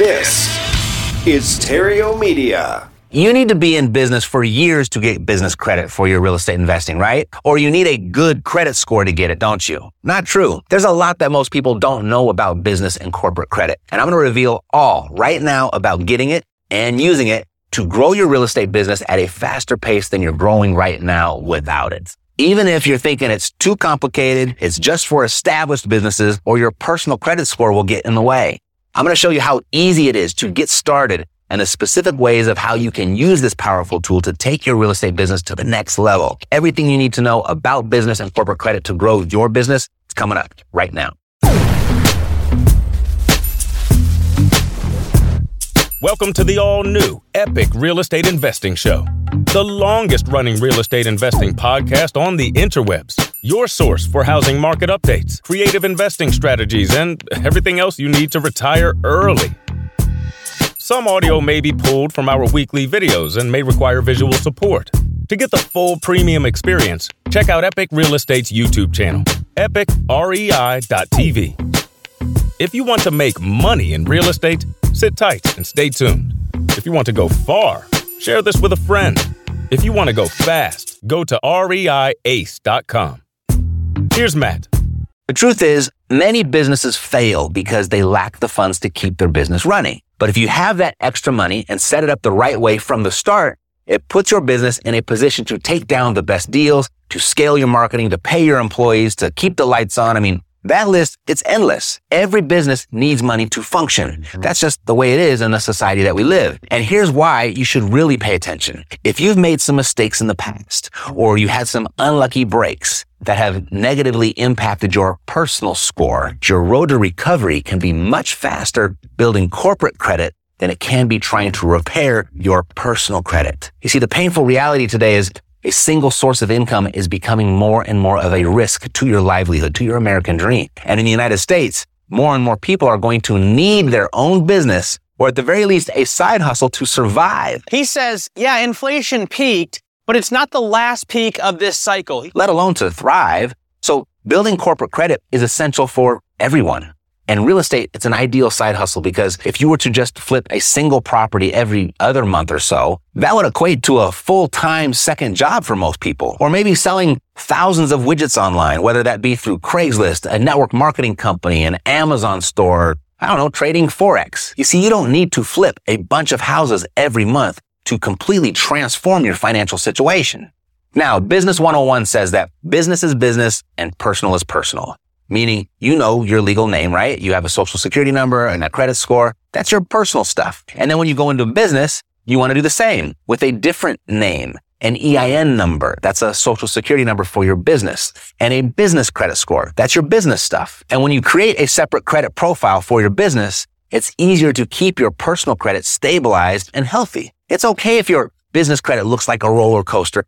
This is Theriault Media. You need to be in business for years to get business credit for your real estate investing, right? Or you need a good credit score to get it, don't you? Not true. There's a lot that most people don't know about business and corporate credit. And I'm going to reveal all right now about getting it and using it to grow your real estate business at a faster pace than you're growing right now without it. Even if you're thinking it's too complicated, it's just for established businesses, or your personal credit score will get in the way. I'm going to show you how easy it is to get started and the specific ways of how you can use this powerful tool to take your real estate business to the next level. Everything you need to know about business and corporate credit to grow your business is coming up right now. Welcome to the all new Epic Real Estate Investing Show, the longest running real estate investing podcast on the interwebs. Your source for housing market updates, creative investing strategies, and everything else you need to retire early. Some audio may be pulled from our weekly videos and may require visual support. To get the full premium experience, check out Epic Real Estate's YouTube channel, epicrei.tv. If you want to make money in real estate, sit tight and stay tuned. If you want to go far, share this with a friend. If you want to go fast, go to reiace.com. Here's Matt. The truth is, many businesses fail because they lack the funds to keep their business running. But if you have that extra money and set it up the right way from the start, it puts your business in a position to take down the best deals, to scale your marketing, to pay your employees, to keep the lights on. I mean, that list, it's endless. Every business needs money to function. That's just the way it is in the society that we live. And here's why you should really pay attention. If you've made some mistakes in the past, or you had some unlucky breaks that have negatively impacted your personal score, your road to recovery can be much faster building corporate credit than it can be trying to repair your personal credit. You see, the painful reality today is a single source of income is becoming more and more of a risk to your livelihood, to your American dream. And in the United States, more and more people are going to need their own business or at the very least a side hustle to survive. He says, yeah, inflation peaked, but it's not the last peak of this cycle. Let alone to thrive. So building corporate credit is essential for everyone. And real estate, it's an ideal side hustle because if you were to just flip a single property every other month or so, that would equate to a full-time second job for most people. Or maybe selling thousands of widgets online, whether that be through Craigslist, a network marketing company, an Amazon store, I don't know, trading Forex. You see, you don't need to flip a bunch of houses every month to completely transform your financial situation. Now, Business 101 says that business is business and personal is personal meaning you know your legal name, right? You have a social security number and a credit score. That's your personal stuff. And then when you go into business, you want to do the same with a different name, an EIN number. That's a social security number for your business and a business credit score. That's your business stuff. And when you create a separate credit profile for your business, it's easier to keep your personal credit stabilized and healthy. It's okay if your business credit looks like a roller coaster.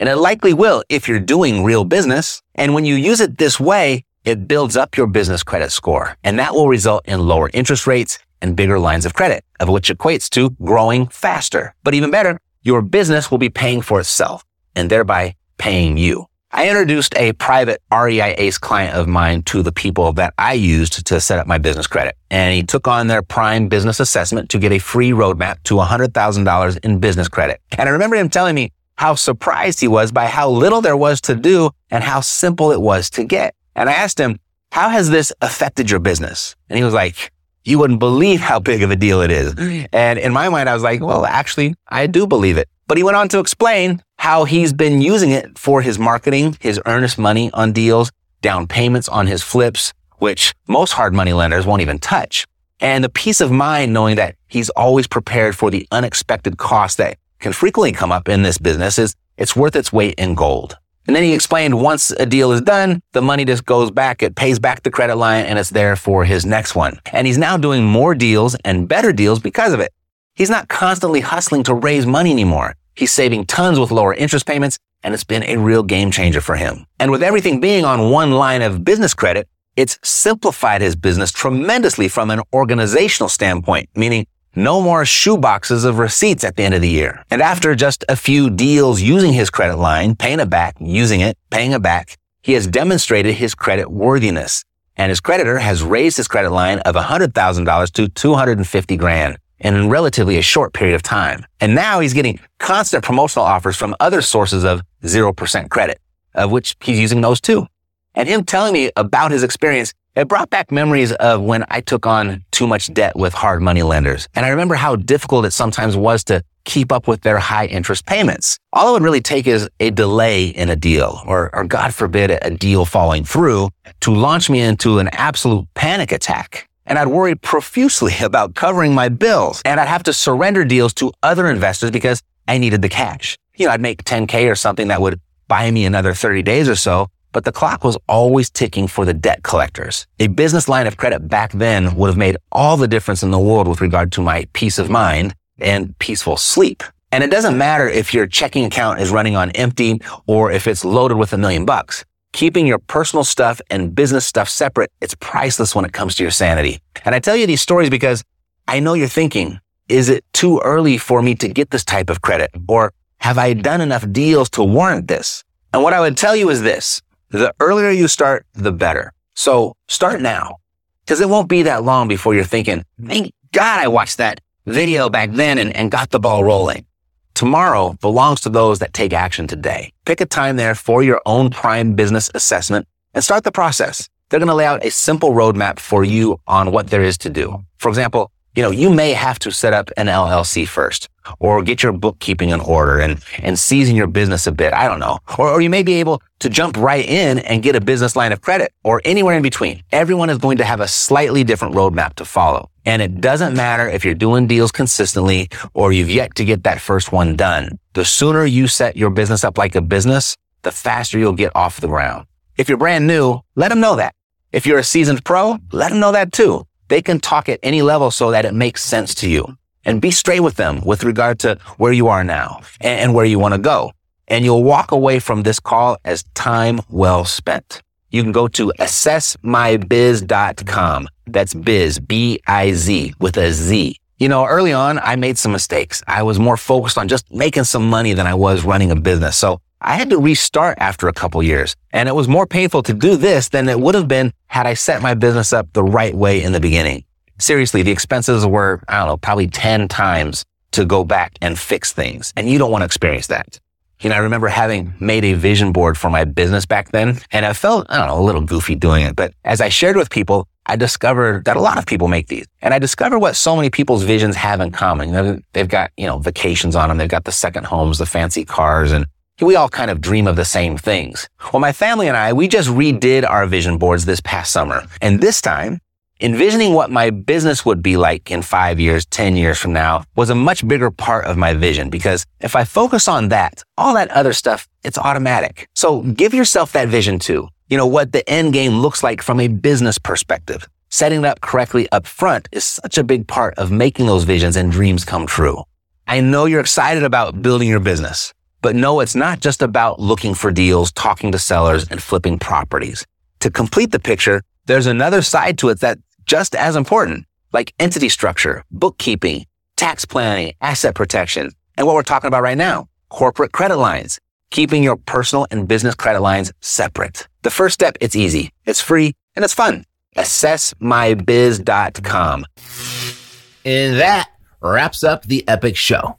And it likely will if you're doing real business. And when you use it this way, it builds up your business credit score, and that will result in lower interest rates and bigger lines of credit, of which equates to growing faster. But even better, your business will be paying for itself and thereby paying you. I introduced a private REI ACE client of mine to the people that I used to set up my business credit. And he took on their prime business assessment to get a free roadmap to $100,000 in business credit. And I remember him telling me how surprised he was by how little there was to do and how simple it was to get. And I asked him, how has this affected your business? And he was like, you wouldn't believe how big of a deal it is. And in my mind, I was like, well, actually, I do believe it. But he went on to explain how he's been using it for his marketing, his earnest money on deals, down payments on his flips, which most hard money lenders won't even touch. And the peace of mind knowing that he's always prepared for the unexpected costs that can frequently come up in this business is it's worth its weight in gold. And then he explained once a deal is done, the money just goes back, it pays back the credit line, and it's there for his next one. And he's now doing more deals and better deals because of it. He's not constantly hustling to raise money anymore. He's saving tons with lower interest payments, and it's been a real game changer for him. And with everything being on one line of business credit, it's simplified his business tremendously from an organizational standpoint, meaning no more shoeboxes of receipts at the end of the year. And after just a few deals using his credit line, paying it back, using it, paying it back, he has demonstrated his credit worthiness. And his creditor has raised his credit line of $100,000 to 250 grand in relatively a short period of time. And now he's getting constant promotional offers from other sources of 0% credit, of which he's using those too. And him telling me about his experience it brought back memories of when I took on too much debt with hard money lenders. And I remember how difficult it sometimes was to keep up with their high interest payments. All it would really take is a delay in a deal or, or God forbid a deal falling through to launch me into an absolute panic attack. And I'd worry profusely about covering my bills and I'd have to surrender deals to other investors because I needed the cash. You know, I'd make 10K or something that would buy me another 30 days or so but the clock was always ticking for the debt collectors. A business line of credit back then would have made all the difference in the world with regard to my peace of mind and peaceful sleep. And it doesn't matter if your checking account is running on empty or if it's loaded with a million bucks. Keeping your personal stuff and business stuff separate, it's priceless when it comes to your sanity. And I tell you these stories because I know you're thinking, is it too early for me to get this type of credit? Or have I done enough deals to warrant this? And what I would tell you is this. The earlier you start, the better. So start now because it won't be that long before you're thinking, thank God I watched that video back then and, and got the ball rolling. Tomorrow belongs to those that take action today. Pick a time there for your own prime business assessment and start the process. They're going to lay out a simple roadmap for you on what there is to do. For example, you know, you may have to set up an LLC first or get your bookkeeping in order and, and season your business a bit. I don't know. Or, or you may be able to jump right in and get a business line of credit or anywhere in between. Everyone is going to have a slightly different roadmap to follow. And it doesn't matter if you're doing deals consistently or you've yet to get that first one done. The sooner you set your business up like a business, the faster you'll get off the ground. If you're brand new, let them know that. If you're a seasoned pro, let them know that too. They can talk at any level so that it makes sense to you and be straight with them with regard to where you are now and, and where you want to go. And you'll walk away from this call as time well spent. You can go to assessmybiz.com. That's biz, B-I-Z with a Z. You know, early on, I made some mistakes. I was more focused on just making some money than I was running a business. So I had to restart after a couple years. And it was more painful to do this than it would have been had I set my business up the right way in the beginning. Seriously, the expenses were, I don't know, probably 10 times to go back and fix things. And you don't want to experience that. You know, I remember having made a vision board for my business back then, and I felt, I don't know, a little goofy doing it. But as I shared with people, I discovered that a lot of people make these. And I discovered what so many people's visions have in common. You know, they've got, you know, vacations on them. They've got the second homes, the fancy cars, and we all kind of dream of the same things. Well, my family and I, we just redid our vision boards this past summer. And this time, envisioning what my business would be like in five years, 10 years from now was a much bigger part of my vision because if I focus on that, all that other stuff, it's automatic. So give yourself that vision too. You know, what the end game looks like from a business perspective. Setting it up correctly up front is such a big part of making those visions and dreams come true. I know you're excited about building your business. But no, it's not just about looking for deals, talking to sellers, and flipping properties. To complete the picture, there's another side to it that's just as important, like entity structure, bookkeeping, tax planning, asset protection, and what we're talking about right now, corporate credit lines, keeping your personal and business credit lines separate. The first step, it's easy, it's free, and it's fun. AssessMyBiz.com. And that wraps up the epic show.